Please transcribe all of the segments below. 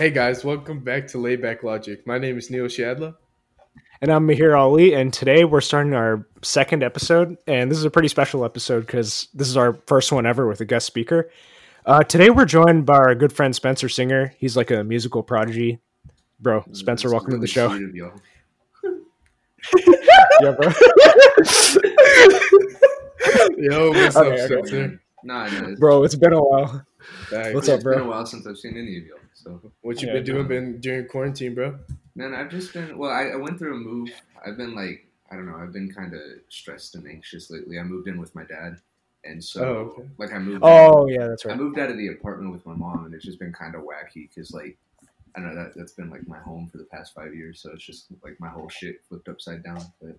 Hey guys, welcome back to Laid Back Logic. My name is Neil Shadla. And I'm Mahir Ali, and today we're starting our second episode. And this is a pretty special episode because this is our first one ever with a guest speaker. Uh, today we're joined by our good friend Spencer Singer. He's like a musical prodigy. Bro, Spencer, That's welcome to the show. sweet of yeah, bro. Yo, what's Okay, up, okay. Spencer? Nah, no, it's, bro, it's been a while. Hey, What's it's up, bro? been a while since I've seen any of y'all. So, What you Yeah, been doing no. been during quarantine, bro? man, I've just been. Well, I, I went through a move. I've been like, I don't know. I've been kind of stressed and anxious lately. I moved in with my dad, and so Oh, okay. like I moved. Oh, yeah, that's right. I moved out of the apartment with my mom, and it's just been kind of wacky because like. I don't know that that's been like my home for the past five years, so it's just like my whole shit flipped upside down. But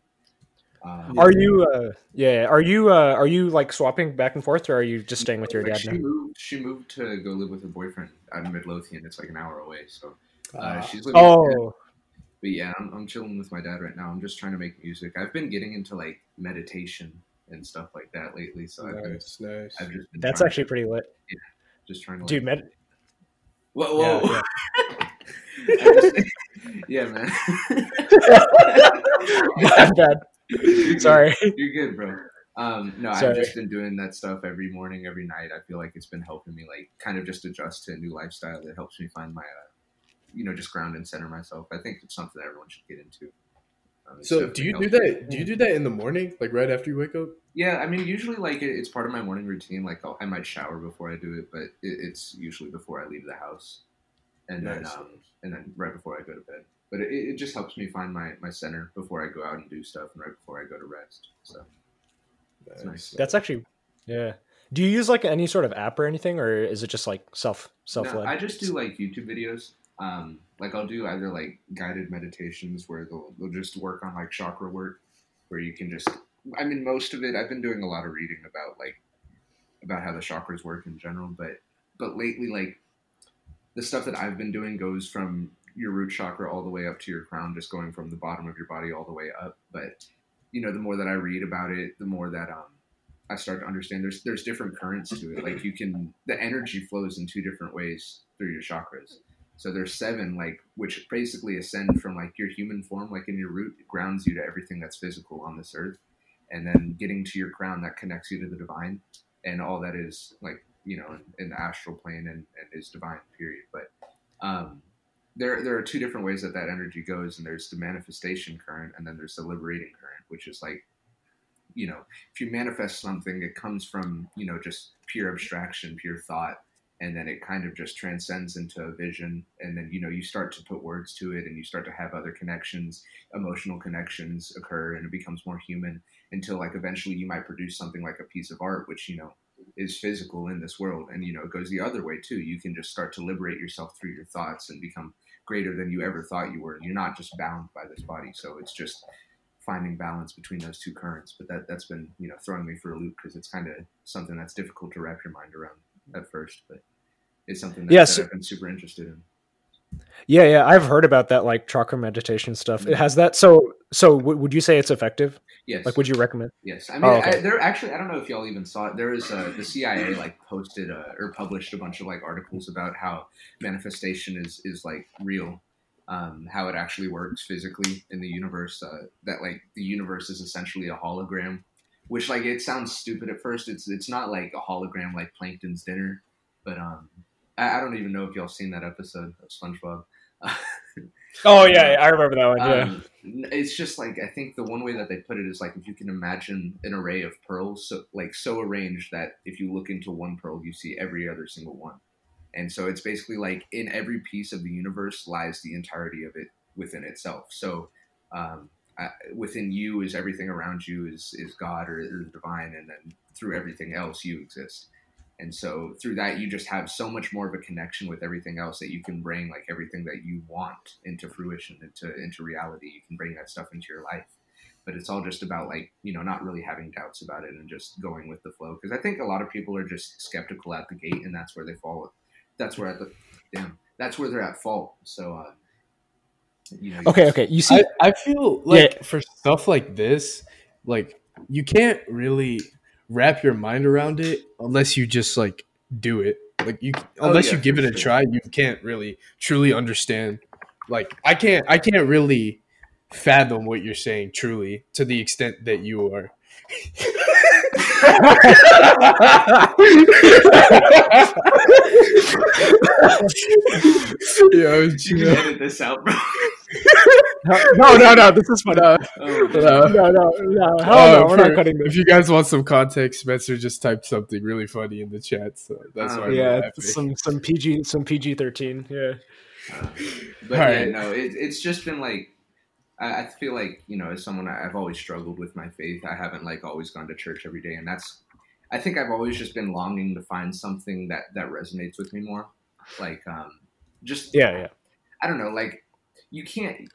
um, Are you, uh, yeah, are you, uh, are you like swapping back and forth or are you just staying with your like, dad she now? moved. She moved to go live with her boyfriend out in Midlothian. It's like an hour away, so uh, Ah. she's living. with. Oh, But yeah, I'm, I'm chilling with my dad right now. I'm just trying to make music. I've been getting into like meditation and stuff like that lately. So I've, been, nice, nice. I've just been that's trying actually pretty lit. to, just trying to like, med- Whoa, yeah, whoa. yeah. I just- yeah, man. My bad. Sorry. You're good, bro. Um, no, I've just been doing that stuff every morning, every night. I feel like it's been helping me, like, kind of just adjust to a new lifestyle that helps me find my, uh, you know, just ground and center myself. I think it's something that everyone should get into. Um, So, do you do that? Do you do that in the morning, like right after you wake up? Yeah, I mean, usually like it, it's part of my morning routine. Like I'll, I might shower before I do it, but it, it's usually before I leave the house, and then um, and then right before I go to bed. But it, it just helps me find my, my center before I go out and do stuff, and right before I go to rest. So that's nice. That's actually, yeah. Do you use like any sort of app or anything, or is it just like self self no, led? I just do like YouTube videos. Um, like I'll do either like guided meditations where they'll they'll just work on like chakra work, where you can just. I mean, most of it I've been doing a lot of reading about like about how the chakras work in general, but but lately like the stuff that I've been doing goes from your root chakra all the way up to your crown, just going from the bottom of your body all the way up. But you know, the more that I read about it, the more that um I start to understand there's there's different currents to it. Like you can the energy flows in two different ways through your chakras. So there's seven, like which basically ascend from like your human form, like in your root, grounds you to everything that's physical on this earth, and then getting to your crown that connects you to the divine, and all that is like you know in, in the astral plane and, and is divine. Period. But um, there there are two different ways that that energy goes, and there's the manifestation current, and then there's the liberating current, which is like you know if you manifest something, it comes from you know just pure abstraction, pure thought, and then it kind of just transcends into a vision, and then you know you start to put words to it, and you start to have other connections, emotional connections occur, and it becomes more human until like eventually you might produce something like a piece of art, which you know is physical in this world, and you know it goes the other way too. You can just start to liberate yourself through your thoughts and become greater than you ever thought you were. You're not just bound by this body, so it's just finding balance between those two currents. But that that's been you know throwing me for a loop because it's kind of something that's difficult to wrap your mind around at first, but it's something that, Yeah, that I've been super interested in. yeah, yeah. I've heard about that like chakra meditation stuff. It mm-hmm. has that. So, so w- would you say it's effective? Yes, Like, would you recommend? Yes, I mean, Oh, okay. I, there actually, I don't know if y'all even saw it. There is uh, the CIA like posted uh, or published a bunch of like articles about how manifestation is is like real, um, how it actually works physically in the universe. Uh, that like the universe is essentially a hologram, which like it sounds stupid at first. It's it's not like a hologram like Plankton's dinner, but um, I, I don't even know if y'all seen that episode of SpongeBob. Oh yeah, I remember that one. Yeah. Um, it's just like I think the one way that they put it is like if you can imagine an array of pearls, so like so arranged that if you look into one pearl, you see every other single one, and so it's basically like in every piece of the universe lies the entirety of it within itself. So um, uh, within you is everything around you is is God or the divine, and then through everything else you exist. And so through that, you just have so much more of a connection with everything else that you can bring like everything that you want into fruition, into into reality. You can bring that stuff into your life. But it's all just about like you know not really having doubts about it and just going with the flow. Because I think a lot of people are just skeptical at the gate, and that's where they fall. That's where at the damn. That's where they're at fault. So uh, you know. you Okay, just- okay. You see, I, I feel like for stuff like this, like you can't really wrap your mind around it unless you just like do it. Like you, oh, unless Oh, yeah, you give it a sure. try, you can't really truly understand. Like I can't, I can't really fathom what you're saying truly to the extent that you are. yeah, You can edit this out, bro. No, no, no. This is fun. Uh, Oh, No, no, no. Hell uh, no. We're for- not cutting this. If you guys want some context, Spencer just typed something really funny in the chat, so that's why. Um, I'm Yeah, laughing. some some PG some PG thirteen. Yeah. Uh, but All yeah, right. no, it, it's just been like I, I feel like you know, as someone I- I've always struggled with my faith. I haven't like always gone to church every day, and that's I think I've always just been longing to find something that that resonates with me more. Like, um, just Yeah, yeah. I don't know, like you can't.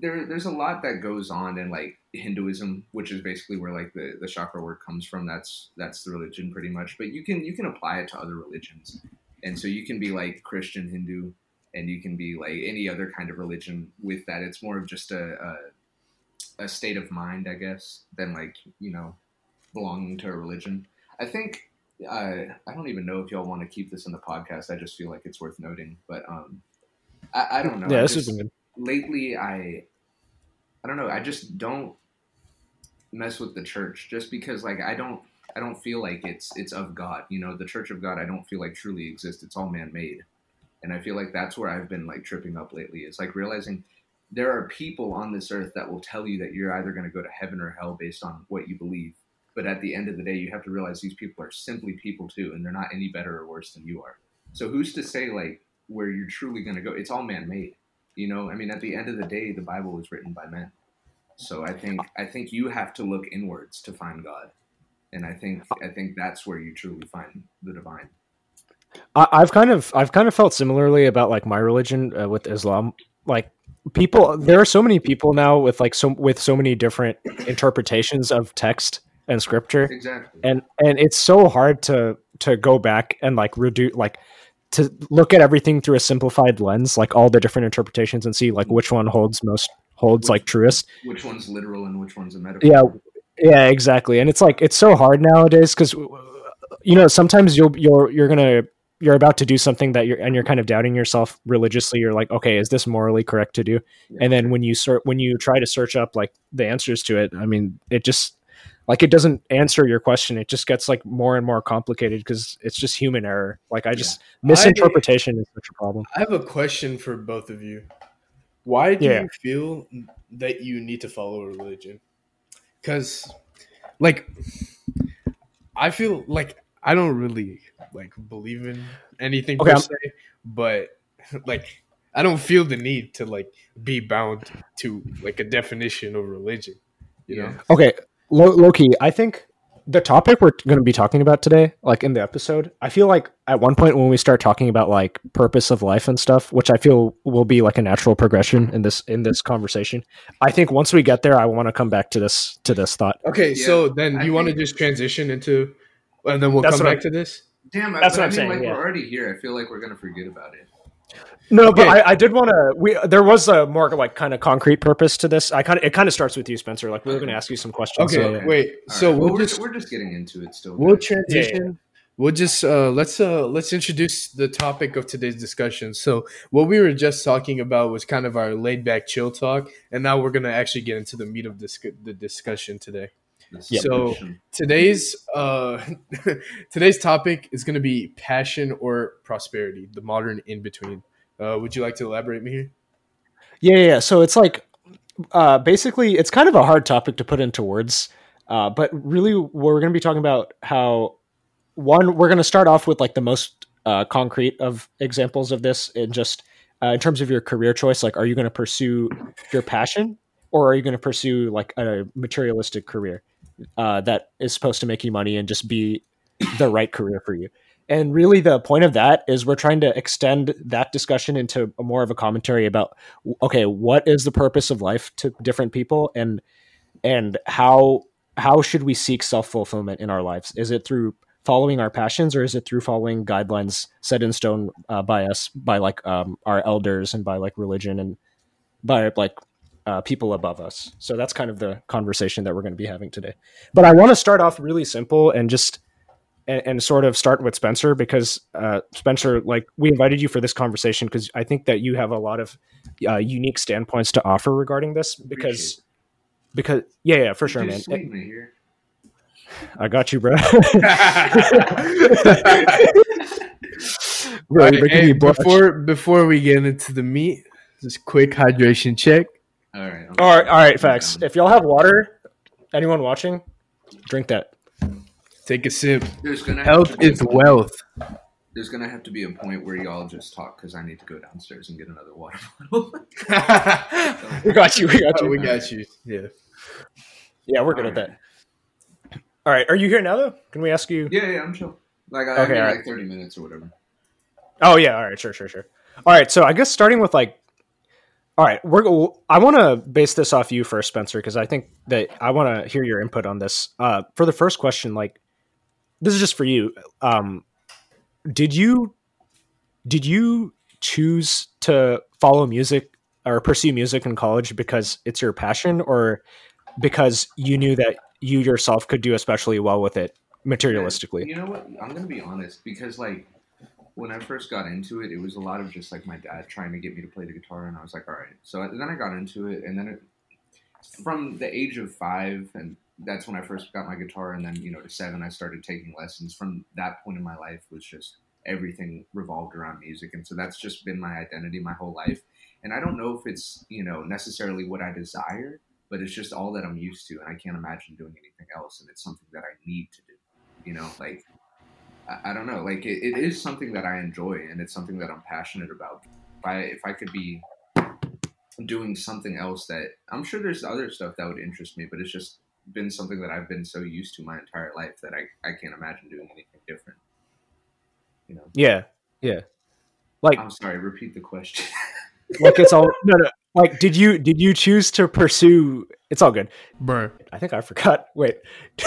There, there's a lot that goes on in like Hinduism, which is basically where like the the chakra word comes from. That's that's the religion pretty much. But you can you can apply it to other religions, and so you can be like Christian Hindu, and you can be like any other kind of religion with that. It's more of just a a, a state of mind, I guess, than like you know belonging to a religion. I think. Uh, I don't even know if y'all want to keep this in the podcast. I just feel like it's worth noting, but um, I, I don't know. Yeah, this has been good. Lately I I don't know, I just don't mess with the church just because like I don't I don't feel like it's it's of God. You know, the church of God I don't feel like truly exists. It's all man made. And I feel like that's where I've been like tripping up lately. It's like realizing there are people on this earth that will tell you that you're either going to go to heaven or hell based on what you believe. But at the end of the day, you have to realize these people are simply people too, and they're not any better or worse than you are. So who's to say like where you're truly going to go? It's all man made. You know, I mean, at the end of the day, the Bible was written by men. So I think I think you have to look inwards to find God, and I think I think that's where you truly find the divine. I, I've kind of I've kind of felt similarly about like my religion uh, with Islam. Like people, there are so many people now with like so with so many different interpretations of text and scripture, Exactly. and and it's so hard to to go back and like reduce like to look at everything through a simplified lens, like all the different interpretations, and see like which one holds most holds like truest. Which one's literal and which one's a metaphor? Yeah, yeah, exactly. And it's like it's so hard nowadays because you know sometimes you'll you're you're gonna you're about to do something that you're and you're kind of doubting yourself religiously. You're like, okay, is this morally correct to do? Yeah. And then when you sort when you try to search up like the answers to it, I mean, it just like it doesn't answer your question. It just gets like more and more complicated because it's just human error. Like I just misinterpretation is such a problem. I have a question for both of you. Why do Yeah. you feel that you need to follow a religion? Because, like, I feel like I don't really like believe in anything Okay, per se, but like I don't feel the need to like be bound to like a definition of religion. You know? Okay, Lo- Loki, I think the topic we're going to be talking about today, like in the episode, I feel like at one point when we start talking about like purpose of life and stuff, which I feel will be like a natural progression in this in this conversation. I think once we get there, I want to come back to this to this thought. Okay, Yeah, so then I you want to just transition into, and then we'll That's come back I'm- to this. Damn, That's what I I'm mean, saying, Like yeah. we're already here. I feel like we're gonna forget about it. No, but I, I did want to. We there was a more like kind of concrete purpose to this. I kind of it kind of starts with you, Spencer. Like we were going to ask you some questions. Okay, so, yeah. wait. All so right, we'll well, just we're, we're just getting into it still. We'll guys. transition. We'll just uh, let's uh, let's introduce the topic of today's discussion. So what we were just talking about was kind of our laid back chill talk, and now we're gonna actually get into the meat of this, the discussion today. This Yeah. So today's uh, today's topic is gonna be passion or prosperity, the modern in between. Uh, would you like to elaborate, Mahir? Yeah, yeah. yeah. So it's like uh, basically it's kind of a hard topic to put into words, uh, but really we're going to be talking about how one we're going to start off with like the most uh, concrete of examples of this, in just uh, in terms of your career choice. Like, are you going to pursue your passion, or are you going to pursue like a materialistic career uh, that is supposed to make you money and just be the right career for you? And really, the point of that is we're trying to extend that discussion into more of a commentary about okay, what is the purpose of life to different people, and and how how should we seek self fulfillment in our lives? Is it through following our passions, or is it through following guidelines set in stone uh, by us, by like um, our elders, and by like religion, and by like uh, people above us? So that's kind of the conversation that we're going to be having today. But I want to start off really simple and just and, and sort of start with Spencer because uh, Spencer, like we invited you for this conversation because I think that you have a lot of uh, unique standpoints to offer regarding this because because yeah yeah for sure man Sweet Mahir. I got you bro. Bro, right, hey, me before before we get into the meat, just quick hydration check. All right. I'm- all right all right I'm facts. down. If y'all have water, anyone watching, drink that. Take a sip. There's gonna Health to is wealth. There's gonna have to be a point where y'all just talk because I need to go downstairs and get another water bottle. We got you. We got you. we got you. Yeah. Yeah, we're good at that. All right, are you here now though? Can we ask you? yeah, yeah, I'm chill. Like I, Okay, I mean, alright. like 30 minutes or whatever. Oh yeah, all right, sure, sure, sure. All right, so I guess starting with like, all right, we're I want to base this off you first, Spencer, because I think that I want to hear your input on this. Uh, for the first question, like, this is just for you. Um, did you did you choose to follow music or pursue music in college because it's your passion, or because you knew that you yourself could do especially well with it materialistically? You know what? I'm gonna be honest because like when I first got into it, it was a lot of just like my dad trying to get me to play the guitar, and I was like, all right. So then I got into it, and then it, from the age of five, and that's when I first got my guitar, and then you know to seven, I started taking lessons. From that point in my life was just everything revolved around music, and so that's just been my identity my whole life. And I don't know if it's you know necessarily what I desire, but it's just all that I'm used to, and I can't imagine doing anything else. And it's something that I need to do. You know, like I, I don't know, like it, it is something that I enjoy, and it's something that I'm passionate about. If I if I could be doing something else that I'm sure there's other stuff that would interest me, but it's just been something that I've been so used to my entire life that I, I can't imagine doing anything different. You know, Yeah, yeah. Like, I'm sorry. Repeat the question. like it's all no, no. Like, did you did you choose to pursue? It's all good. Bro. I think I forgot. Wait,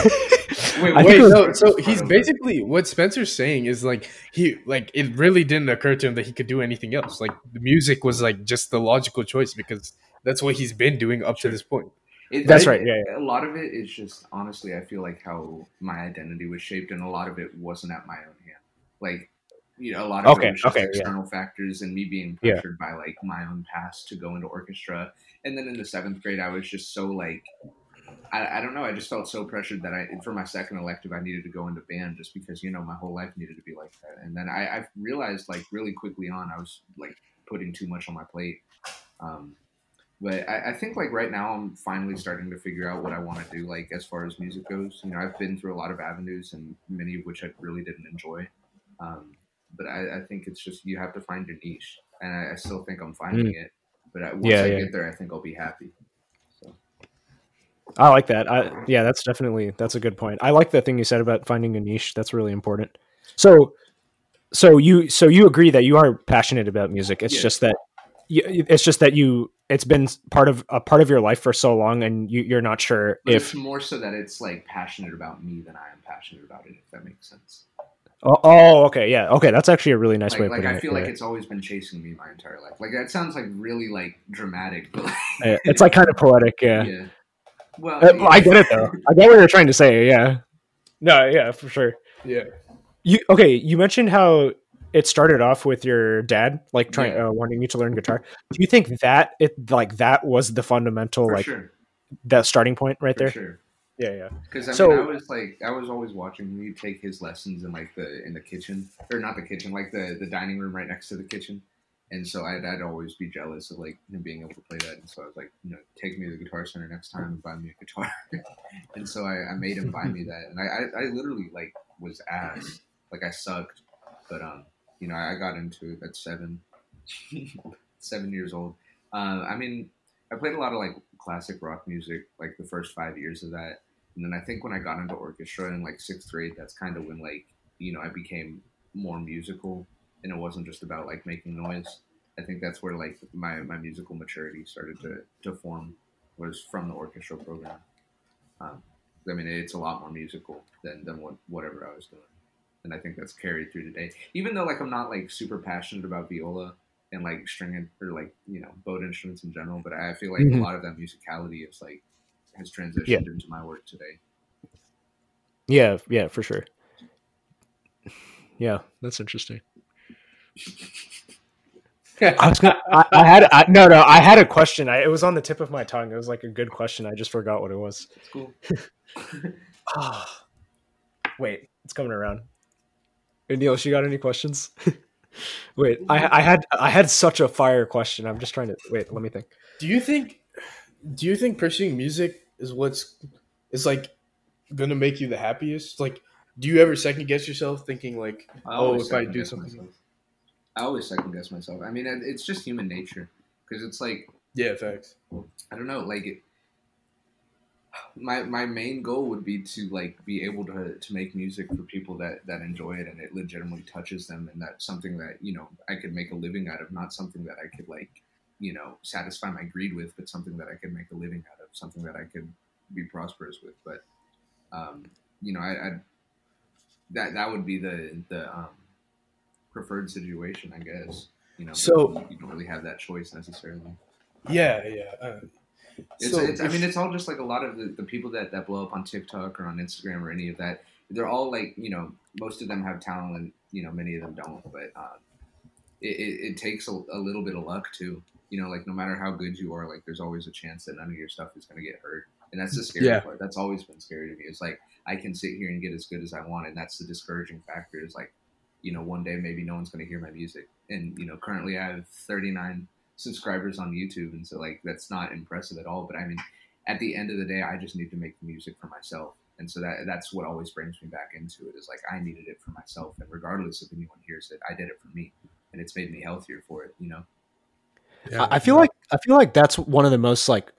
Wait, Wait, think it was- no, so he's basically what Spencer's saying is like he like it really didn't occur to him that he could do anything else. Like the music was like just the logical choice because that's what he's been doing up to this point. It- That's I- right, yeah, A lot of it is just honestly, I feel like how my identity was shaped, and a lot of it wasn't at my own hand. Like, you know, a lot of Okay, it was just okay, yeah. external factors, and me being Yeah. pressured by like my own past to go into orchestra. And then in the seventh grade, I was just so like, I, I don't know, I just felt so pressured that I, for my second elective, I needed to go into band just because you know my whole life needed to be like that. And then I, I realized like really quickly on, I was like putting too much on my plate. Um, but I, I think like right now I'm finally starting to figure out what I want to do like as far as music goes. You know, I've been through a lot of avenues and many of which I really didn't enjoy. Um, but I, I think it's just you have to find your niche, and I, I still think I'm finding it. But I, once Yeah, I yeah. get there, I think I'll be happy. So I like that. I yeah, that's definitely that's a good point. I like the thing you said about finding a niche. That's really important. So, so you so you agree that you are passionate about music. It's Yeah. just that it's just that you it's been part of a part of your life for so long, and you, you're not sure but if it's more so that it's like passionate about me than I am passionate about it. If that makes sense. Oh, oh, okay, yeah, okay. That's actually a really nice way Like, of like putting I it. feel like yeah. it's always been chasing me my entire life. Like that sounds like really like dramatic, but like, it's like kind of poetic. Yeah, yeah. Well, Uh, I get it though. I get what you're trying to say. Yeah. No, yeah, for sure. Yeah. You okay? You mentioned how it started off with your dad, like trying Yeah. uh, wanting you to learn guitar. Do you think that it like that was the fundamental For like sure. that starting point right For there? sure. Yeah, yeah. Because I So- mean, I was like, I was always watching you take his lessons in like the in the kitchen, or not the kitchen, like the the dining room right next to the kitchen. And so I'd, I'd always be jealous of like him being able to play that. And so I was like, you know, take me to the guitar center next time and buy me a guitar. and so I, I made him buy me that, and I, I, I literally like was ass, like I sucked, but um, you know, I, got into it at seven, seven years old. Uh, I mean, I played a lot of like classic rock music, like the first five years of that. And then I think when I got into orchestra in like sixth grade, that's kind of when like you know I became more musical, and it wasn't just about like making noise. I think that's where like my, my musical maturity started to, to form was from the orchestra program. Um, I mean, it's a lot more musical than than what whatever I was doing, and I think that's carried through today. Even though like I'm not like super passionate about viola and like string or like you know bowed instruments in general, but I feel like Mhm. a lot of that musicality is like has transitioned Yeah. into my work today. Yeah, yeah, for sure. Yeah, that's interesting. I was gonna, I, I had I, no no I had a question. I, it was on the tip of my tongue. It was like a good question. I just forgot what it was. It's cool. Ah, wait, it's coming around. Hey, Neil, you got any questions? wait, I, I had I had such a fire question. I'm just trying to wait. Let me think. Do you think? Do you think pursuing music is what's is like gonna make you the happiest? Like, do you ever second guess yourself, thinking like, oh, if I do guess something, myself. I always second guess myself. I mean, it's just human nature because it's like yeah, facts. I don't know, like it, my my main goal would be to like be able to to make music for people that that enjoy it and it legitimately touches them and that's something that you know I could make a living out of, not something that I could like you know satisfy my greed with, but something that I could make a living out of, something that I could be prosperous with. But um, you know, I, I that that would be the the um, preferred situation, I guess. You know, So- you don't really have that choice necessarily. Yeah, yeah. Uh, It's, so it's, I mean, it's all just like a lot of the, the people that, that blow up on TikTok or on Instagram or any of that. They're all like, you know, most of them have talent and, you know, many of them don't. But um, it, it, it takes a, a little bit of luck too. You know, like no matter how good you are, like there's always a chance that none of your stuff is going to get heard. And that's the scary Yeah. part. That's always been scary to me. It's like I can sit here and get as good as I want. And that's the discouraging factor is like, you know, one day maybe no one's going to hear my music. And, you know, currently I have 39 subscribers on YouTube, and so like that's not impressive at all. But I mean, at the end of the day, I just need to make the music for myself, and so that that's what always brings me back into it. Is like I needed it for myself, and regardless if anyone hears it, I did it for me, and it's made me healthier for it. You know, yeah, I I feel like I feel like that's one of the most like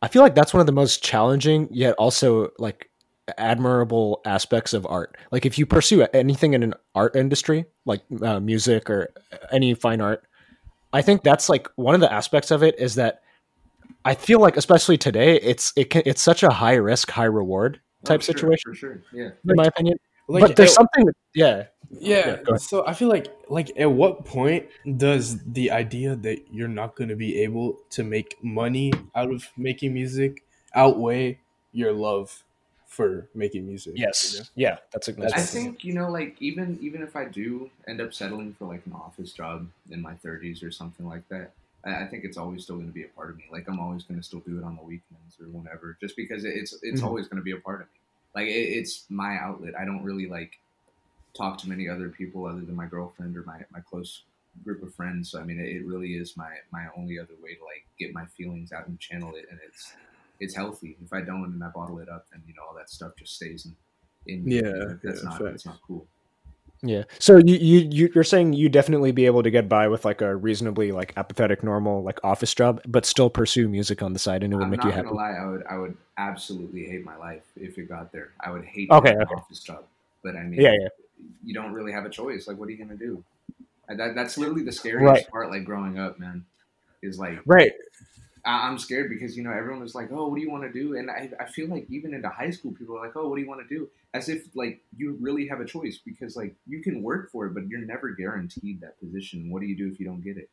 I feel like that's one of the most challenging yet also like admirable aspects of art. Like if you pursue anything in an art industry, like uh, music or any fine art, I think that's like one of the aspects of it is that I feel like especially today it's it can, it's such a high risk high reward oh, type Oh, sure, situation for sure. Yeah, in my opinion. like, but there's at- something yeah. Yeah, Yeah, so I feel like like at what point does the idea that you're not going to be able to make money out of making music outweigh your love for making music? you know? Yes. Yeah, that's a That's- I that's think you know, like even even if I do end up settling for like an office job in my 30s or something like that, I, I think it's always still going to be a part of me. Like I'm always going to still do it on the weekends or whenever, just because it- it's it's Mhm. always going to be a part of me. Like it, it's my outlet. I don't really like talk to many other people other than my girlfriend or my my close group of friends. So I mean, it, it really is my my only other way to like get my feelings out and channel it, and it's it's healthy. If I don't and I bottle it up, then you know all that stuff just stays in. in me. Yeah, that's yeah, not facts. that's not cool. Yeah. So you you you- you're saying you definitely be able to get by with like a reasonably like apathetic normal like office job, but still pursue music on the side, and it would I'm make not you gonna happy. lie. I would I would absolutely hate my life if it got there. I would hate Okay, an okay. office job. But I mean, Yeah, yeah. you don't really have a choice. Like, what are you gonna do? That that's literally the scariest Right. part. Like growing up, man, is like Right. I'm scared because you know everyone was like, "Oh, what do you want to do?" And I, I feel like even into high school, people are like, "Oh, what do you want to do?" As if like you really have a choice because like you can work for it, but you're never guaranteed that position. What do you do if you don't get it?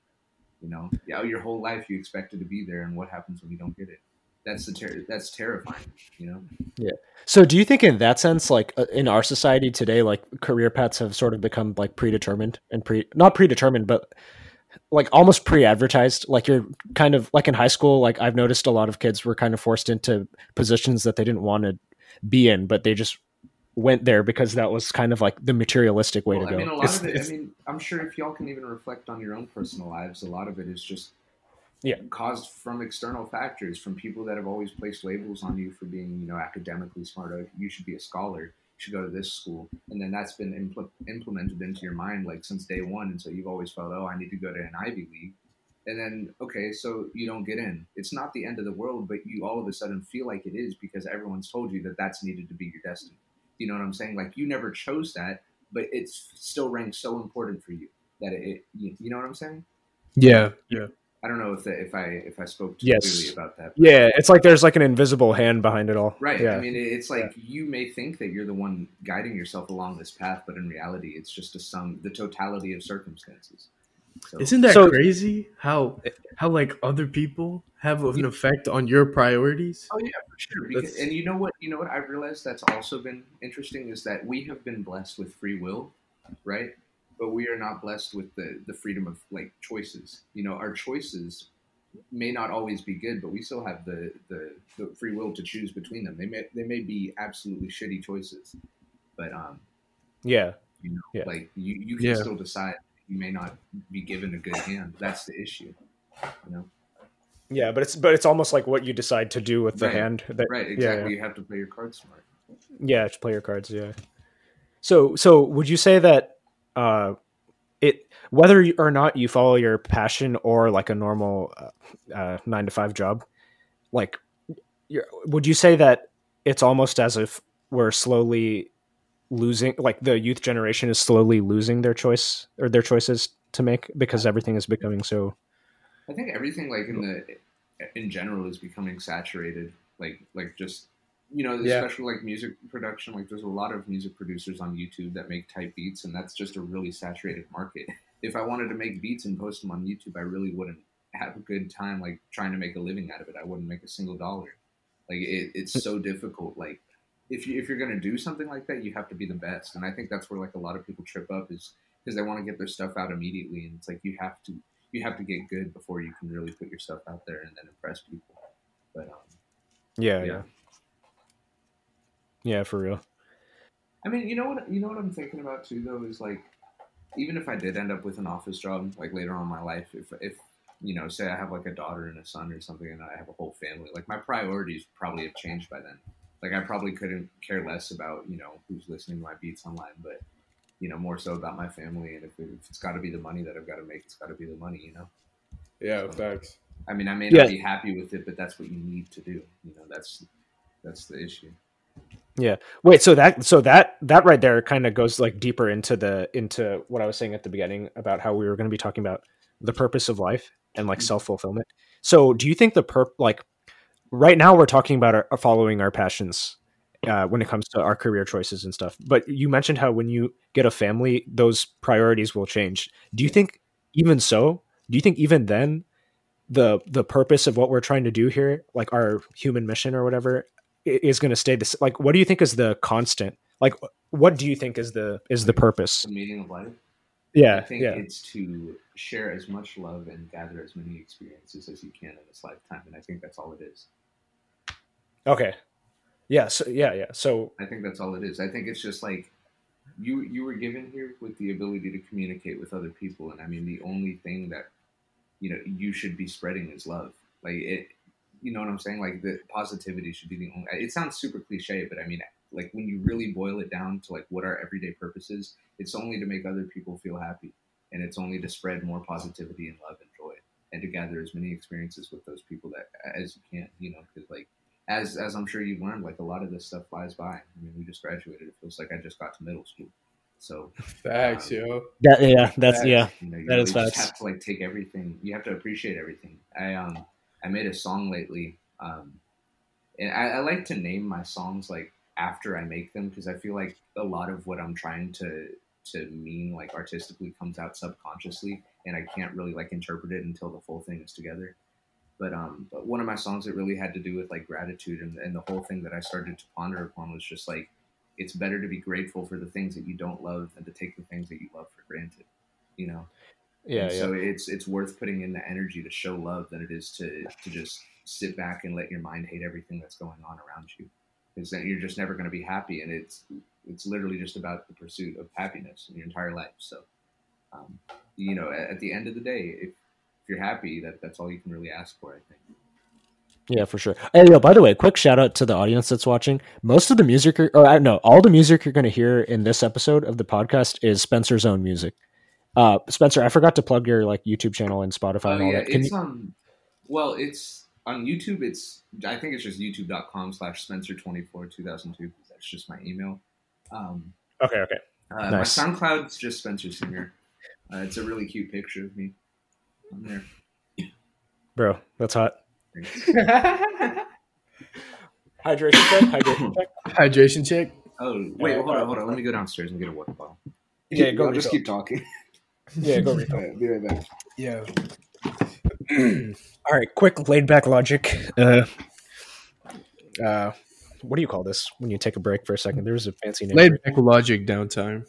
You know, yeah, your whole life you expected to be there, and what happens when you don't get it? That's the ter- that's terrifying. You know, Yeah. So do you think in that sense, like uh, in our society today, like career paths have sort of become like predetermined and pre not predetermined, but like almost pre-advertised like you're kind of like in high school like i've noticed a lot of kids were kind of forced into positions that they didn't want to be in but they just went there because that was kind of like the materialistic way Well, to go I mean, a lot It's- of it. I mean, I'm sure if y'all can even reflect on your own personal lives, a lot of it is just Yeah. caused from external factors, from people that have always placed labels on you for being, you know, academically smart. You should be a scholar. Should go to this school, and then that's been impl- implemented into your mind like since day one, and so you've always felt, oh, I need to go to an Ivy League. And then, okay, so you don't get in. It's not the end of the world, but you all of a sudden feel like it is because everyone's told you that that's needed to be your destiny. You know what I'm saying? Like you never chose that, but it's still ranked so important for you that it, you know what I'm saying? Yeah, yeah. I don't know if that, if I if I spoke too Yes. clearly about that. yeah it's like there's like an invisible hand behind it all Right. yeah I mean, it's like you may think that you're the one guiding yourself along this path, but in reality, it's just a sum, the totality of circumstances. So, Isn't that So- crazy? How how like other people have an effect on your priorities? Oh yeah, for sure. Because, and you know what? You know what I've realized that's also been interesting is that we have been blessed with free will, right? But we are not blessed with the the freedom of like choices. You know, our choices may not always be good, but we still have the, the, the free will to choose between them. They may they may be absolutely shitty choices, but um, Yeah. you know, Yeah. like you you can Yeah. still decide. You may not be given a good hand. That's the issue. You know, Yeah, but it's but it's almost like what you decide to do with the Right. hand. That, right? yeah, Exactly. yeah. You have to play your cards smart. Yeah, to play your cards. Yeah. So, so would you say that uh, it whether you- or not you follow your passion or like a normal uh, uh, nine to five job, like, would you say that it's almost as if we're slowly losing, like the youth generation is slowly losing their choice or their choices to make because everything is becoming so. I think everything like in the in general is becoming saturated. Like like just you know, Yeah. especially like music production. Like there's a lot of music producers on YouTube that make type beats, and that's just a really saturated market. If I wanted to make beats and post them on YouTube, I really wouldn't have a good time like trying to make a living out of it. I wouldn't make a single dollar. Like it, it's so difficult. Like if you if you're gonna do something like that, you have to be the best. And I think that's where like a lot of people trip up is because they want to get their stuff out immediately, and it's like you have to you have to get good before you can really put your stuff out there and then impress people. But um, Yeah, yeah. yeah, yeah, for real. I mean, you know what? You know what I'm thinking about too, though, is like, even if I did end up with an office job, like later on in my life, if if you know, say I have like a daughter and a son or something, and I have a whole family, like my priorities probably have changed by then. Like I probably couldn't care less about you know who's listening to my beats online, but you know more so about my family, and if, it, if it's got to be the money that I've got to make, it's got to be the money, you know. Yeah, facts. I mean, I may Yeah. not be happy with it, but that's what you need to do. You know, that's that's the issue. Wait, so that so that that right there kind of goes like deeper into the into what I was saying at the beginning about how we were going to be talking about the purpose of life and like self fulfillment. So, do you think the perp like right now we're talking about our, following our passions uh, when it comes to our career choices and stuff? But you mentioned how when you get a family, those priorities will change. Do you think even so? Do you think even then the the purpose of what we're trying to do here, like our human mission or whatever, is going to stay this? Like, what do you think is the constant? Like, what do you think is the is the purpose? The meaning of life. Yeah I think yeah, it's to share as much love and gather as many experiences as you can in this lifetime, and I think that's all it is. okay, yeah, so yeah, yeah. So I think that's all it is. I think it's just like you you were given here with the ability to communicate with other people, and I mean the only thing that you know you should be spreading is love. Like it, you know what I'm saying? Like the positivity should be the only. It sounds super cliche, but I mean like when you really boil it down to like what our everyday purpose is, it's only to make other people feel happy, and it's only to spread more positivity and love and joy, and to gather as many experiences with those people that as you can. You know, because like as as I'm sure you've learned, like a lot of this stuff flies by. I mean, we just graduated. It feels like I just got to middle school. So Facts, yo. that yeah, that's Facts. yeah, you know, you that is really just facts. have to like take everything. You have to appreciate everything. I um I made a song lately, um, and I, I like to name my songs like after I make them because I feel like a lot of what I'm trying to to mean like artistically comes out subconsciously, and I can't really like interpret it until the full thing is together. But um, but one of my songs that really had to do with like gratitude and, and the whole thing that I started to ponder upon was just like it's better to be grateful for the things that you don't love than to take the things that you love for granted. You know. Yeah, And yeah. So it's it's worth putting in the energy to show love than it is to to just sit back and let your mind hate everything that's going on around you. Because you're just never going to be happy, and it's it's literally just about the pursuit of happiness in your entire life. So, um, you know, at, at the end of the day, if, if you're happy, that that's all you can really ask for. I think. Yeah, for sure. Hey, yo, by the way, quick shout out to the audience that's watching. Most of the music, or I don't know, all the music you're going to hear in this episode of the podcast is Spencer's own music. Uh, Spencer, I forgot to plug your like YouTube channel and Spotify and Oh all yeah, that. Can it's you, um, well, it's on YouTube. It's I think it's just youtube.com slash Spencer twenty four two thousand two. That's just my email. Um, okay, okay. Uh, Nice. My SoundCloud's just Spencer Singer. Uh, it's a really cute picture of me on there. Bro, that's hot. Hydration check. Hydration check. Hydration check. Oh wait, Uh, hold on, hold on. Let me go downstairs and get a water bottle. Yeah, go I'll just keep talking. Yeah, go refill. Alright, be right back. Yeah. All right, quick laid back logic. Uh, uh, what do you call this when you take a break for a second? There's a fancy name. Laid back logic downtime.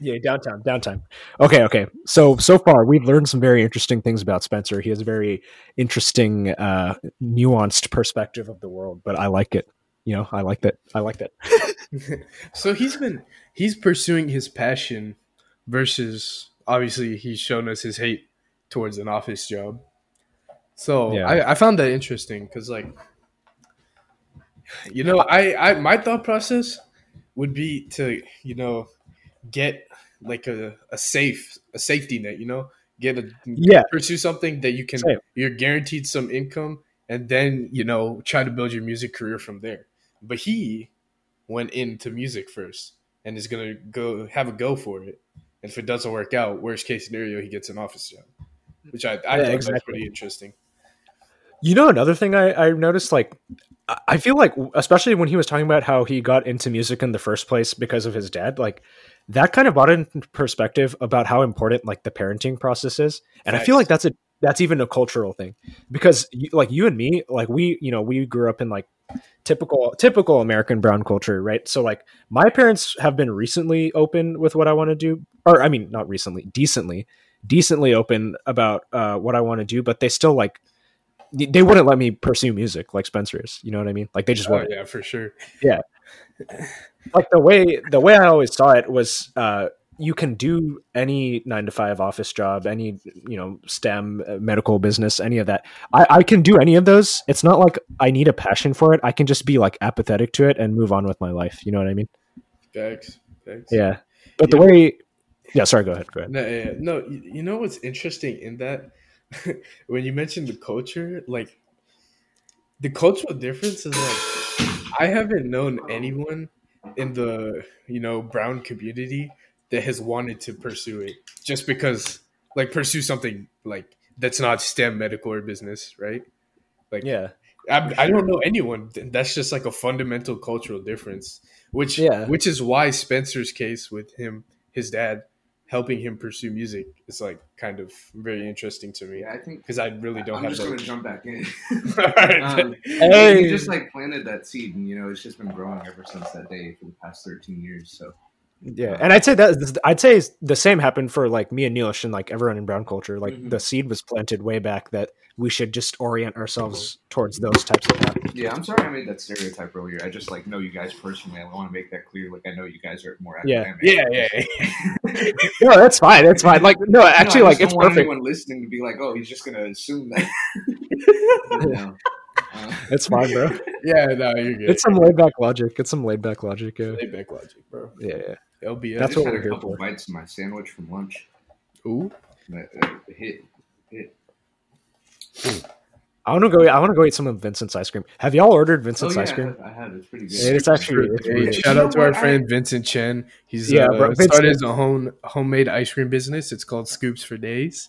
Yeah, downtime, downtime. Okay, okay. So so far we've learned some very interesting things about Spencer. He has a very interesting, uh, nuanced perspective of the world, but I like it. You know, I like that. I like that. so he's been he's pursuing his passion versus obviously he's shown us his hate towards an office job. So Yeah. I, I found that interesting because like you know I, I my thought process would be to you know get like a, a safe a safety net you know get a Yeah. pursue something that you can Same. you're guaranteed some income and then you know try to build your music career from there but he went into music first and is gonna go have a go for it and if it doesn't work out worst case scenario he gets an office job which i, I Yeah, was exactly. pretty interesting You know, another thing I, I noticed, like, I- feel like, especially when he was talking about how he got into music in the first place because of his dad, like, that kind of brought in perspective about how important, like, the parenting process is. And I feel like that's a, that's even a cultural thing because, you, like, you and me, like, we, you know, we grew up in, like, typical, typical American brown culture, right? So, like, my parents have been recently open with what I want to do, or, I mean, not recently, decently, decently open about uh, what I want to do, but they still, like, they wouldn't let me pursue music like Spencer's. You know what I mean? Like they just oh wouldn't. yeah for sure Yeah. Like the way the way I always saw it was uh you can do any nine to five office job, any you know STEM, uh, medical business, any of that. I, I can do any of those. It's not like I need a passion for it. I can just be like apathetic to it and move on with my life. You know what I mean? Thanks. Thanks. Yeah. But the way, yeah. Sorry. Go ahead. Go ahead. No, yeah, yeah. no. You, you know what's interesting in that when you mentioned the culture, like the cultural difference is like I haven't known anyone in the you know brown community that has wanted to pursue it just because like pursue something like that's not STEM, medical, or business, right? Like Yeah. I, I don't know anyone. That's just like a fundamental cultural difference, which Yeah. which is why Spencer's case with him, his dad, helping him pursue music is like kind of very interesting to me Yeah, I think because I really don't I'm have just that. gonna jump back in. Alright. um, Hey. He just like planted that seed, and you know, it's just been growing ever since that day for the past 13 years. So Yeah, and I'd say that I'd say the same happened for like me and Neilish and like everyone in brown culture. Like Mhm. the seed was planted way back that we should just orient ourselves towards those types of habits. yeah, I'm sorry I made that stereotype earlier. I just like know you guys personally. I want to make that clear. Like I know you guys are more Yeah. academic. yeah, yeah, yeah. No, that's fine. That's fine. Like no, actually, No, like it's perfect. Anyone listening to be like, oh, he's just gonna assume that. Uh, It's fine, bro. yeah, no, you're good. It's some laid back logic. It's some laid back logic. Yeah, Laid back logic, bro. yeah. yeah. LBS. I That's just what had we're a here couple for. bites of my sandwich from lunch. Ooh. That uh, hit. hit. I want to go. I want to go eat some of Vincent's ice cream. Have y'all ordered Vincent's oh, yeah, ice cream? I had, I had. It's pretty good. Yeah, it's actually it's Hey, really good. shout You out to our friend Vincent Chen. He's Yeah, uh, bro, Vincent- started his own homemade ice cream business. It's called Scoops for Days.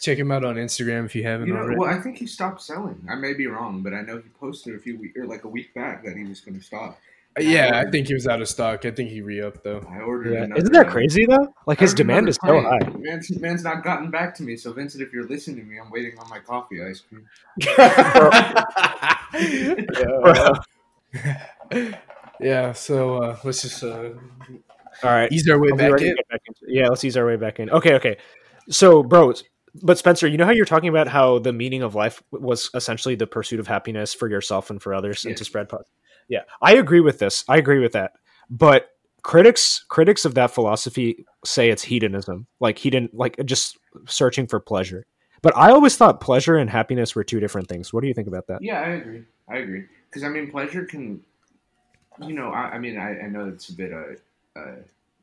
Check him out on Instagram if you haven't You know, already. well, I think he stopped selling. I may be wrong, but I know he posted a few weeks or like a week back that he was going to stop. Yeah, I think he was out of stock. I think he re-upped though. I ordered. Yeah, isn't that crazy though? Like his I ordered demand is so high. Man's, man's not gotten back to me. So Vincent, if you're listening to me, I'm waiting on my coffee ice cream. Bro. yeah, so uh, let's just uh, All right. ease our way back in. back into- yeah, let's ease our way back in. Okay, okay. So, bro, but Spencer, you know how you're talking about how the meaning of life was essentially the pursuit of happiness for yourself and for others and to spread positive. Yeah, I agree with this. I agree with that. But critics critics of that philosophy say it's hedonism, like hedon, like just searching for pleasure. But I always thought pleasure and happiness were two different things. What do you think about that? Yeah, I agree. I agree. Because I mean, pleasure can, you know, I, I mean, I, I know it's a bit uh, uh,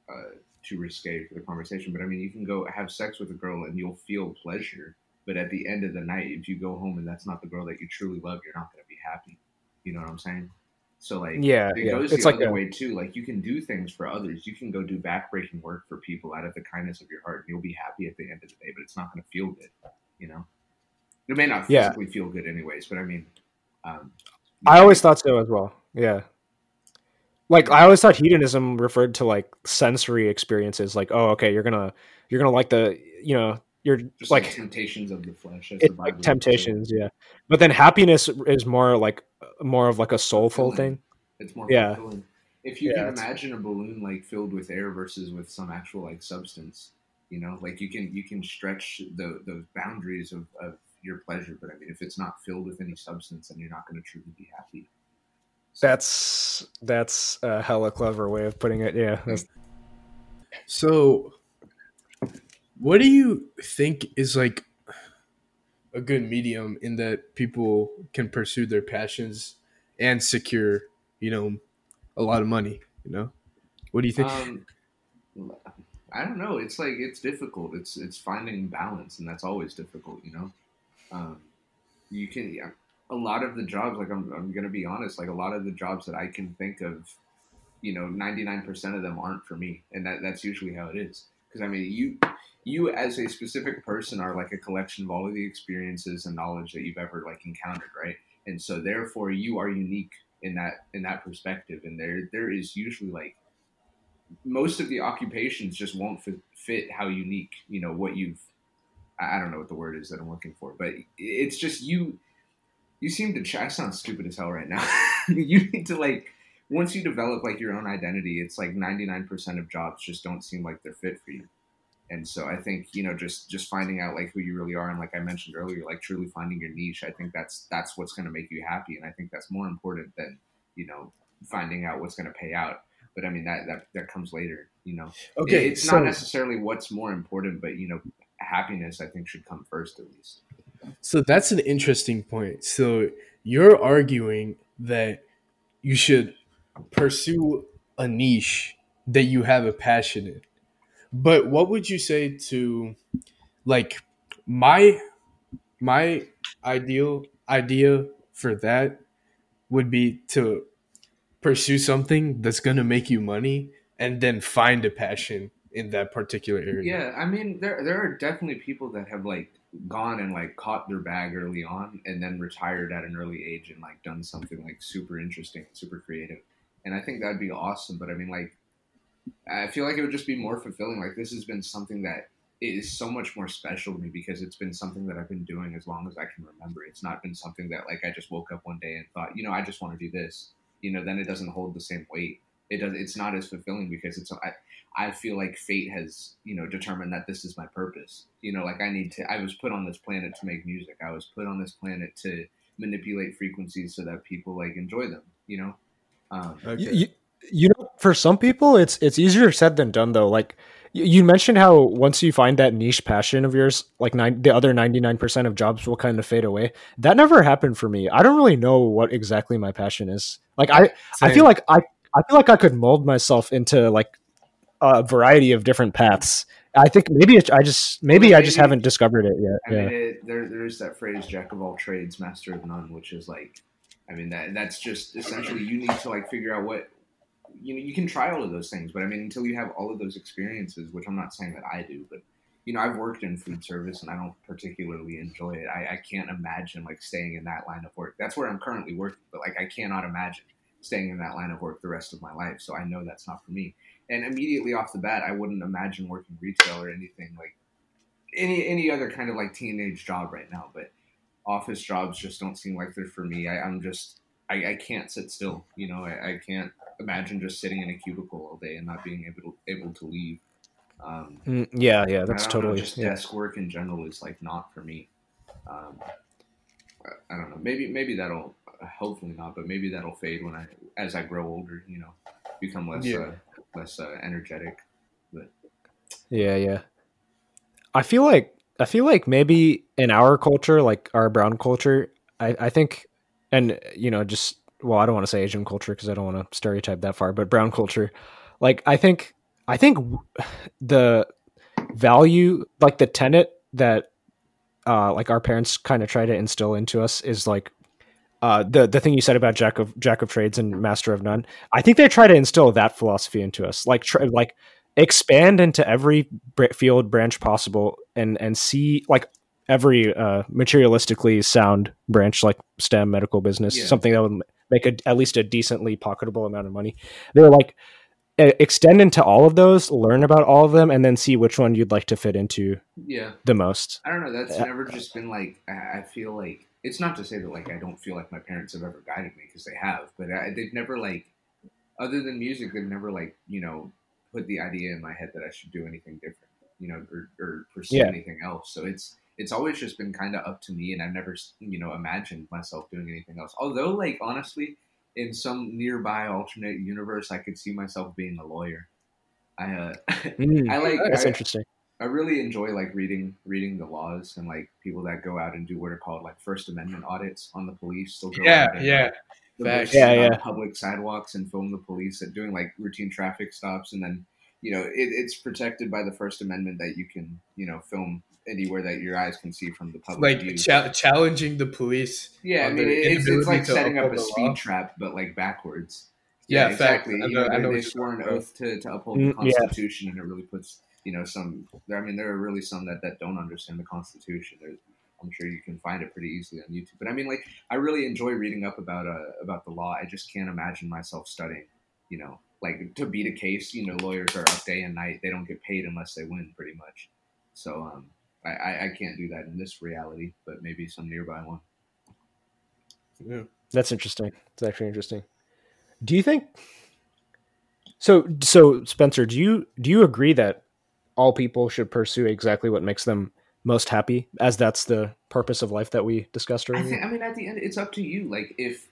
uh, too risque for the conversation, but I mean, you can go have sex with a girl and you'll feel pleasure, but at the end of the night, if you go home and that's not the girl that you truly love, you're not going to be happy. You know what I'm saying? So like, Yeah, it yeah. goes It's the like other a- way too. Like you can do things for others. You can go do backbreaking work for people out of the kindness of your heart, and you'll be happy at the end of the day. But it's not going to feel good. You know, it may not Yeah. physically feel good anyways. But I mean, um, I always thought so as well. Yeah. Like I always thought hedonism referred to like sensory experiences. Like, oh, okay, you're gonna you're gonna like the you know you're just like, like temptations of the flesh. as it's the like Bible would temptations, yeah. But then happiness is more like more of like a soulful Fulfilling. thing. It's more Yeah. fulfilling. if you Yeah, can imagine a balloon like filled with air versus with some actual like substance, you know, like you can you can stretch the those boundaries of, of your pleasure. But I mean, if it's not filled with any substance, then you're not going to truly be happy. So, That's that's a hella clever way of putting it. Yeah. That's, So, what do you think is like a good medium in that people can pursue their passions and secure, you know, a lot of money? You know, what do you think? Um, I don't know. It's like it's difficult. It's it's finding balance, and that's always difficult. You know, um, you can yeah, a lot of the jobs. Like I'm I'm gonna be honest. Like a lot of the jobs that I can think of, you know, 99 percent of them aren't for me, and that that's usually how it is. Because I mean, you you as a specific person are like a collection of all of the experiences and knowledge that you've ever like encountered, right? And so therefore, you are unique in that in that perspective, and there there is usually like most of the occupations just won't fit, fit how unique you know what you've I don't know what the word is that I'm looking for, but it's just you. You seem to. I sound stupid as hell right now. you need to like once you develop like your own identity. It's like 99% of jobs just don't seem like they're fit for you. And so I think you know just just finding out like who you really are, and like I mentioned earlier, like truly finding your niche. I think that's that's what's going to make you happy, and I think that's more important than you know finding out what's going to pay out. But I mean that that that comes later. You know, okay, it's so not necessarily what's more important, but you know, happiness I think should come first at least. so that's an interesting point. So you're arguing that you should pursue a niche that you have a passion in. But what would you say to like my my ideal idea for that would be to pursue something that's going to make you money and then find a passion in that particular area. Yeah, I mean, there there are definitely people that have like gone and like caught their bag early on, and then retired at an early age and like done something like super interesting, super creative, and I think that'd be awesome. But I mean, like, I feel like it would just be more fulfilling. Like, this has been something that is so much more special to me because it's been something that I've been doing as long as I can remember. It's not been something that like I just woke up one day and thought, you know, I just want to do this. You know, then it doesn't hold the same weight. It does. It's not as fulfilling because it's. I, I feel like fate has, you know, determined that this is my purpose. You know, like I need to. I was put on this planet to make music. I was put on this planet to manipulate frequencies so that people like enjoy them. You know. Um, Okay. you, you, you know, for some people, it's it's easier said than done though. Like you, mentioned how once you find that niche passion of yours, like nine, the other ninety nine percent of jobs will kind of fade away. That never happened for me. I don't really know what exactly my passion is. Like I, I feel like I, I feel like I could mold myself into like a variety of different paths. I think maybe it's, I just maybe Well, I just haven't discovered it yet. I Yeah. mean, it, there there's that phrase "jack of all trades, master of none," which is like, I mean that that's just essentially you need to like figure out what you know. You can try all of those things, but I mean, until you have all of those experiences, which I'm not saying that I do, but you know, I've worked in food service and I don't particularly enjoy it. I, I can't imagine like staying in that line of work. That's where I'm currently working, but like I cannot imagine staying in that line of work the rest of my life. So I know that's not for me. And immediately off the bat, I wouldn't imagine working retail or anything like any any other kind of like teenage job right now. But office jobs just don't seem like they're for me. I, I'm just I, I can't sit still. You know, I, I can't imagine just sitting in a cubicle all day and not being able to, able to leave. Um, Mm, yeah, yeah, that's don't know, totally just yeah. desk work in general is like not for me. Um, I- I don't know. Maybe maybe that'll hopefully not, but maybe that'll fade when I as I grow older. You know, become less Yeah. uh, less uh, energetic. Yeah, yeah. I feel like I feel like maybe in our culture, like our brown culture, I, I think, and you know, just well, I don't want to say Asian culture because I don't want to stereotype that far, but brown culture, like I think, I think the value, like the tenet that, uh, like our parents kind of try to instill into us is like. Uh, the the thing you said about jack of jack of trades and master of none, I think they try to instill that philosophy into us, like try, like expand into every field branch possible and and see like every uh materialistically sound branch like STEM medical business Yeah. something that would make a, at least a decently pocketable amount of money they're like extend into all of those learn about all of them and then see which one you'd like to fit into Yeah, the most I don't know. That's Yeah. never just been like. I I feel like it's not to say that like I don't feel like my parents have ever guided me because they have, but I, they've never like other than music, they've never like you know put the idea in my head that I should do anything different, you know, or, or pursue Yeah. anything else. So it's it's always just been kind of up to me, and I've never you know imagined myself doing anything else. Although, like honestly, in some nearby alternate universe, I could see myself being a lawyer. I uh, Mm, I like that's I, interesting. I really enjoy like reading reading the laws and like people that go out and do what are called like First Amendment audits on the police. They'll go Yeah, out and, yeah. like, they'll go Facts. sit Yeah, yeah. Public sidewalks and film the police at doing like routine traffic stops, and then you know it, it's protected by the First Amendment that you can you know film anywhere that your eyes can see from the public Like view. cha- challenging the police. yeah, I mean it's, it's like setting up a speed law. trap, but like backwards. Yeah, facts. exactly. I You know- know, I know they, what they you're swore an oath to, to uphold Mm, the yeah. Constitution, and it really puts you know some. I mean, there are really some that, that don't understand the Constitution. There's, I'm sure you can find it pretty easily on YouTube. But I mean, like, I really enjoy reading up about uh, about the law. I just can't imagine myself studying. You know, like to beat a case. You know, lawyers are up day and night. They don't get paid unless they win, pretty much. So um, I, I, I can't do that in this reality, but maybe some nearby one. Yeah. That's interesting. It's actually interesting. Do you think so so Spencer, do you do you agree that all people should pursue exactly what makes them most happy as that's the purpose of life that we discussed earlier? I earlier? think. I mean, at the end, it's up to you. Like if,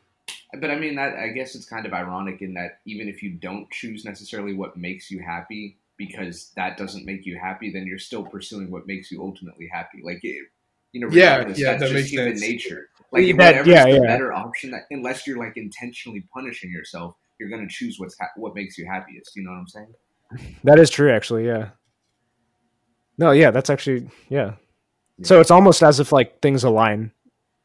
but I mean, that I guess it's kind of ironic in that even if you don't choose necessarily what makes you happy, because that doesn't make you happy, then you're still pursuing what makes you ultimately happy. Like it, you know, Yeah, yeah, that's that just human sense. nature. Like that- whatever's yeah, the yeah. better option, that unless you're like intentionally punishing yourself, you're gonna choose what's ha- what makes you happiest. You know what I'm saying? That is true actually, yeah. No, yeah, that's actually yeah. Yeah. So it's almost as if like things align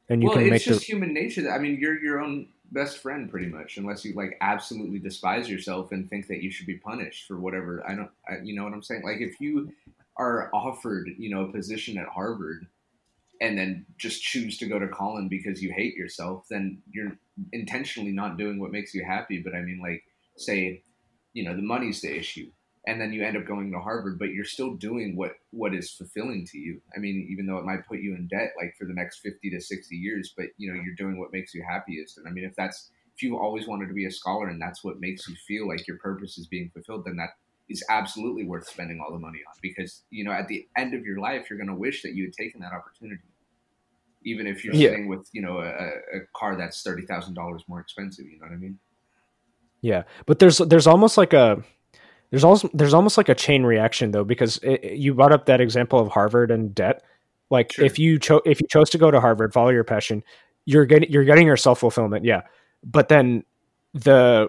and you well, can it's make just the human nature. That, I mean, you're your own best friend, pretty much, unless you like absolutely despise yourself and think that you should be punished for whatever. I don't, I, you know what I'm saying? Like, if you are offered, you know, a position at Harvard, and then just choose to go to Collin because you hate yourself, then you're intentionally not doing what makes you happy. But I mean, like, say, you know, the money's the issue. And then you end up going to Harvard, but you're still doing what what is fulfilling to you. I mean, even though it might put you in debt, like for the next fifty to sixty years, but you know, you're doing what makes you happiest. And I mean, if that's if you've always wanted to be a scholar and that's what makes you feel like your purpose is being fulfilled, then that is absolutely worth spending all the money on. Because you know, at the end of your life, you're going to wish that you had taken that opportunity, even if you're Yeah. sitting with you know a, a car that's thirty thousand dollars more expensive. You know what I mean? Yeah, but there's there's almost like a there's also there's almost like a chain reaction though because it, it- you brought up that example of Harvard and debt. Like Sure. if you chose if you chose to go to Harvard, follow your passion, you're getting you're getting your self fulfillment. Yeah, but then the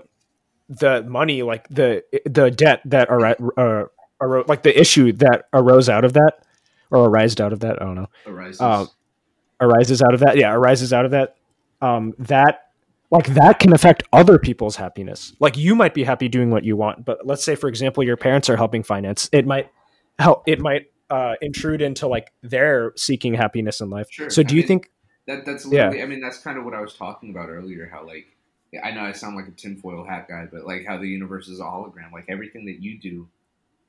the money like the the debt that ar- uh, arose like the issue that arose out of that or arised out of that. I don't know Arises. Um, arises out of that yeah arises out of that um that like that can affect other people's happiness like you might be happy doing what you want but let's say for example your parents are helping finance it might help it might uh intrude into like their seeking happiness in life Sure. so I do you mean- think That that's Yeah. I mean, that's kind of what I was talking about earlier. How like I know I sound like a tinfoil hat guy, but like how the universe is a hologram. Like everything that you do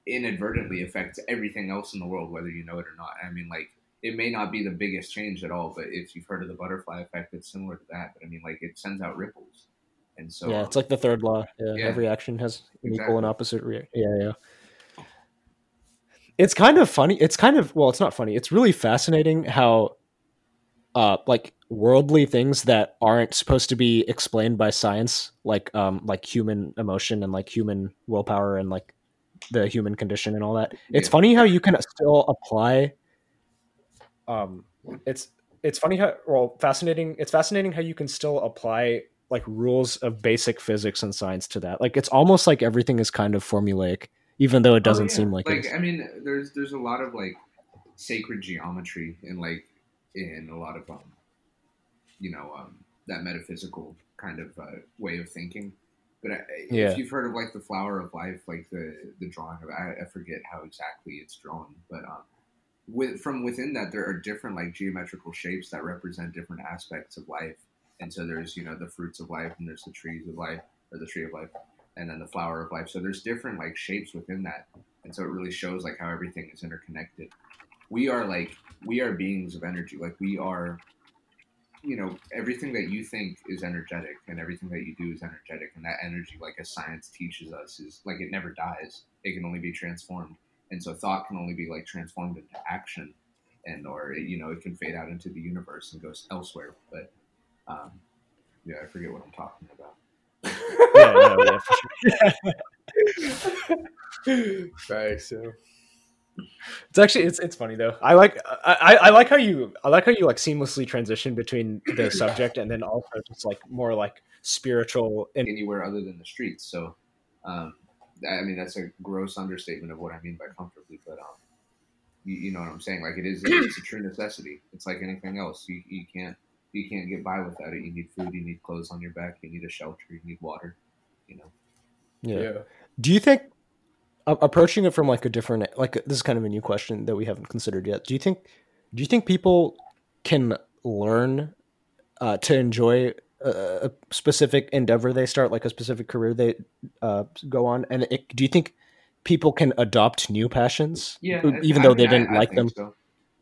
inadvertently affects everything else in the world, whether you know it or not. I mean, like it may not be the biggest change at all, but if you've heard of the butterfly effect, it's similar to that. But I mean, like it sends out ripples, and so yeah it's like the third law yeah, Yeah. every action has an equal and opposite reaction yeah yeah it's kind of funny it's kind of well it's not funny it's really fascinating how uh like worldly things that aren't supposed to be explained by science like um like human emotion and like human willpower and like the human condition and all that it's Yeah. funny how you can still apply um it's it's funny how well fascinating it's fascinating how you can still apply like rules of basic physics and science to that like it's almost like everything is kind of formulaic even though it Oh, doesn't yeah. seem like, it like. I mean, there's there's a lot of like sacred geometry in like in a lot of um, you know, um, that metaphysical kind of uh, way of thinking. But I, Yeah. if you've heard of like the flower of life, like the the drawing of, I, I forget how exactly it's drawn, but um, with from within that there are different like geometrical shapes that represent different aspects of life. And so there's you know the fruits of life, and there's the trees of life, or the tree of life, and then the flower of life. So there's different like shapes within that, and so it really shows like how everything is interconnected. We are like we are beings of energy. Like we are you know everything that you think is energetic and everything that you do is energetic and that energy like as science teaches us is like it never dies it can only be transformed and so thought can only be like transformed into action and or it, you know it can fade out into the universe and goes elsewhere but um yeah i forget what i'm talking about yeah, no, yeah, for sure. Right. So It's actually it's it's funny though. I like I, I I like how you I like how you like seamlessly transition between the subject and then also just like more like spiritual and anywhere other than the streets so um i mean that's a gross understatement of what i mean by comfortably but um you, you know what i'm saying like it is it's a true necessity it's like anything else you, you can't you can't get by without it you need food you need clothes on your back you need a shelter you need water you know yeah. yeah. Do you think a- approaching it from like a different like this is kind of a new question that we haven't considered yet. Do you think do you think people can learn uh, to enjoy a, specific endeavor they start, like a specific career they uh, go on, and it, do you think people can adopt new passions, Yeah, even I though they mean, I- didn't I like them? So.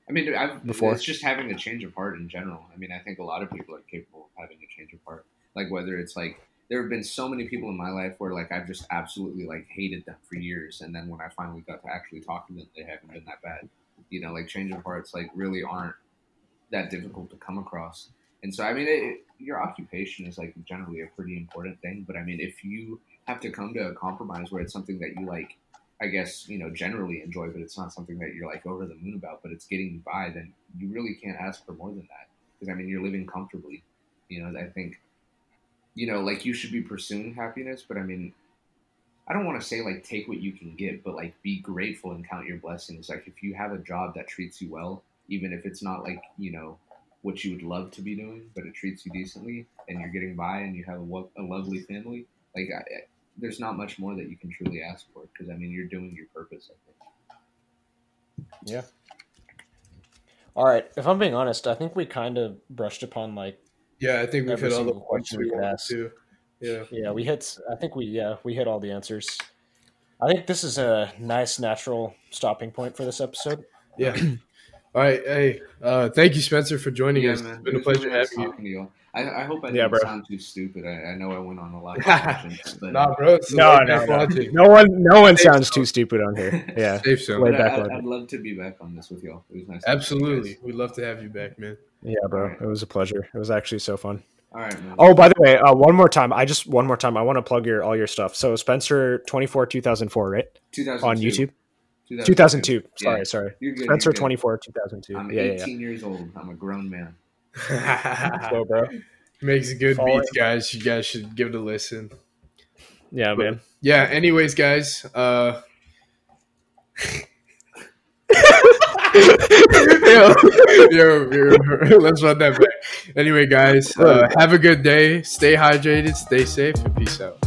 I mean, I've, before? it's just having a change of heart in general. I mean, I think a lot of people are capable of having a change of heart. Like whether it's like there have been so many people in my life where like I've just absolutely like hated them for years, and then when I finally got to actually talk to them, they haven't been that bad. You know, like change of hearts like really aren't that difficult to come across. And so, I mean, it, your occupation is like generally a pretty important thing. But I mean, if you have to come to a compromise where it's something that you like, I guess, you know, generally enjoy, but it's not something that you're like over the moon about, but it's getting you by, then you really can't ask for more than that. Because I mean, you're living comfortably. You know, I think, you know, like you should be pursuing happiness, but I mean, I don't want to say like take what you can get, but like be grateful and count your blessings. Like if you have a job that treats you well, even if it's not like, you know, what you would love to be doing, but it treats you decently and you're getting by and you have a, wo- a lovely family, like I, I- there's not much more that you can truly ask for because I mean you're doing your purpose. I think. Yeah. All right, if I'm being honest, I think we kind of brushed upon like Yeah, I think we've hit all the questions we we could wanted ask. to. Yeah. Yeah, we hit. I think we yeah we hit all the answers. I think this is a nice natural stopping point for this episode. Yeah. All right. Hey, uh, thank you, Spencer, for joining us. man. It's been It a pleasure really nice having you. talking to you. I, I hope I didn't bro. sound too stupid. I, I know I went on a lot of tangents, but Nah, bro. It's No, no, no. No one, no one Safe sounds zone. too stupid on here. Yeah, Safe zone. I, back I, I'd love to be back on this with y'all. It was nice. talking to you Absolutely. We'd love to have you back, man. yeah, bro. It was a pleasure. It was actually so fun. All right, man. Oh, by the way, uh, one more time. I just one more time. I want to plug your all your stuff. So Spencer twenty four two thousand four, right 2002. on YouTube. Two thousand two. Sorry, Yeah. sorry. You're good. Spencer you're twenty four two thousand two. I'm Yeah, yeah, 18 years old. I'm a grown man. yeah. So, bro. Makes good Follow beats, guys. You guys should give it a listen. Yeah, man. Yeah. Anyways, guys. Uh, yo, yo, yo, let's run that back. Anyway, guys, uh, have a good day. Stay hydrated. Stay safe, and peace out.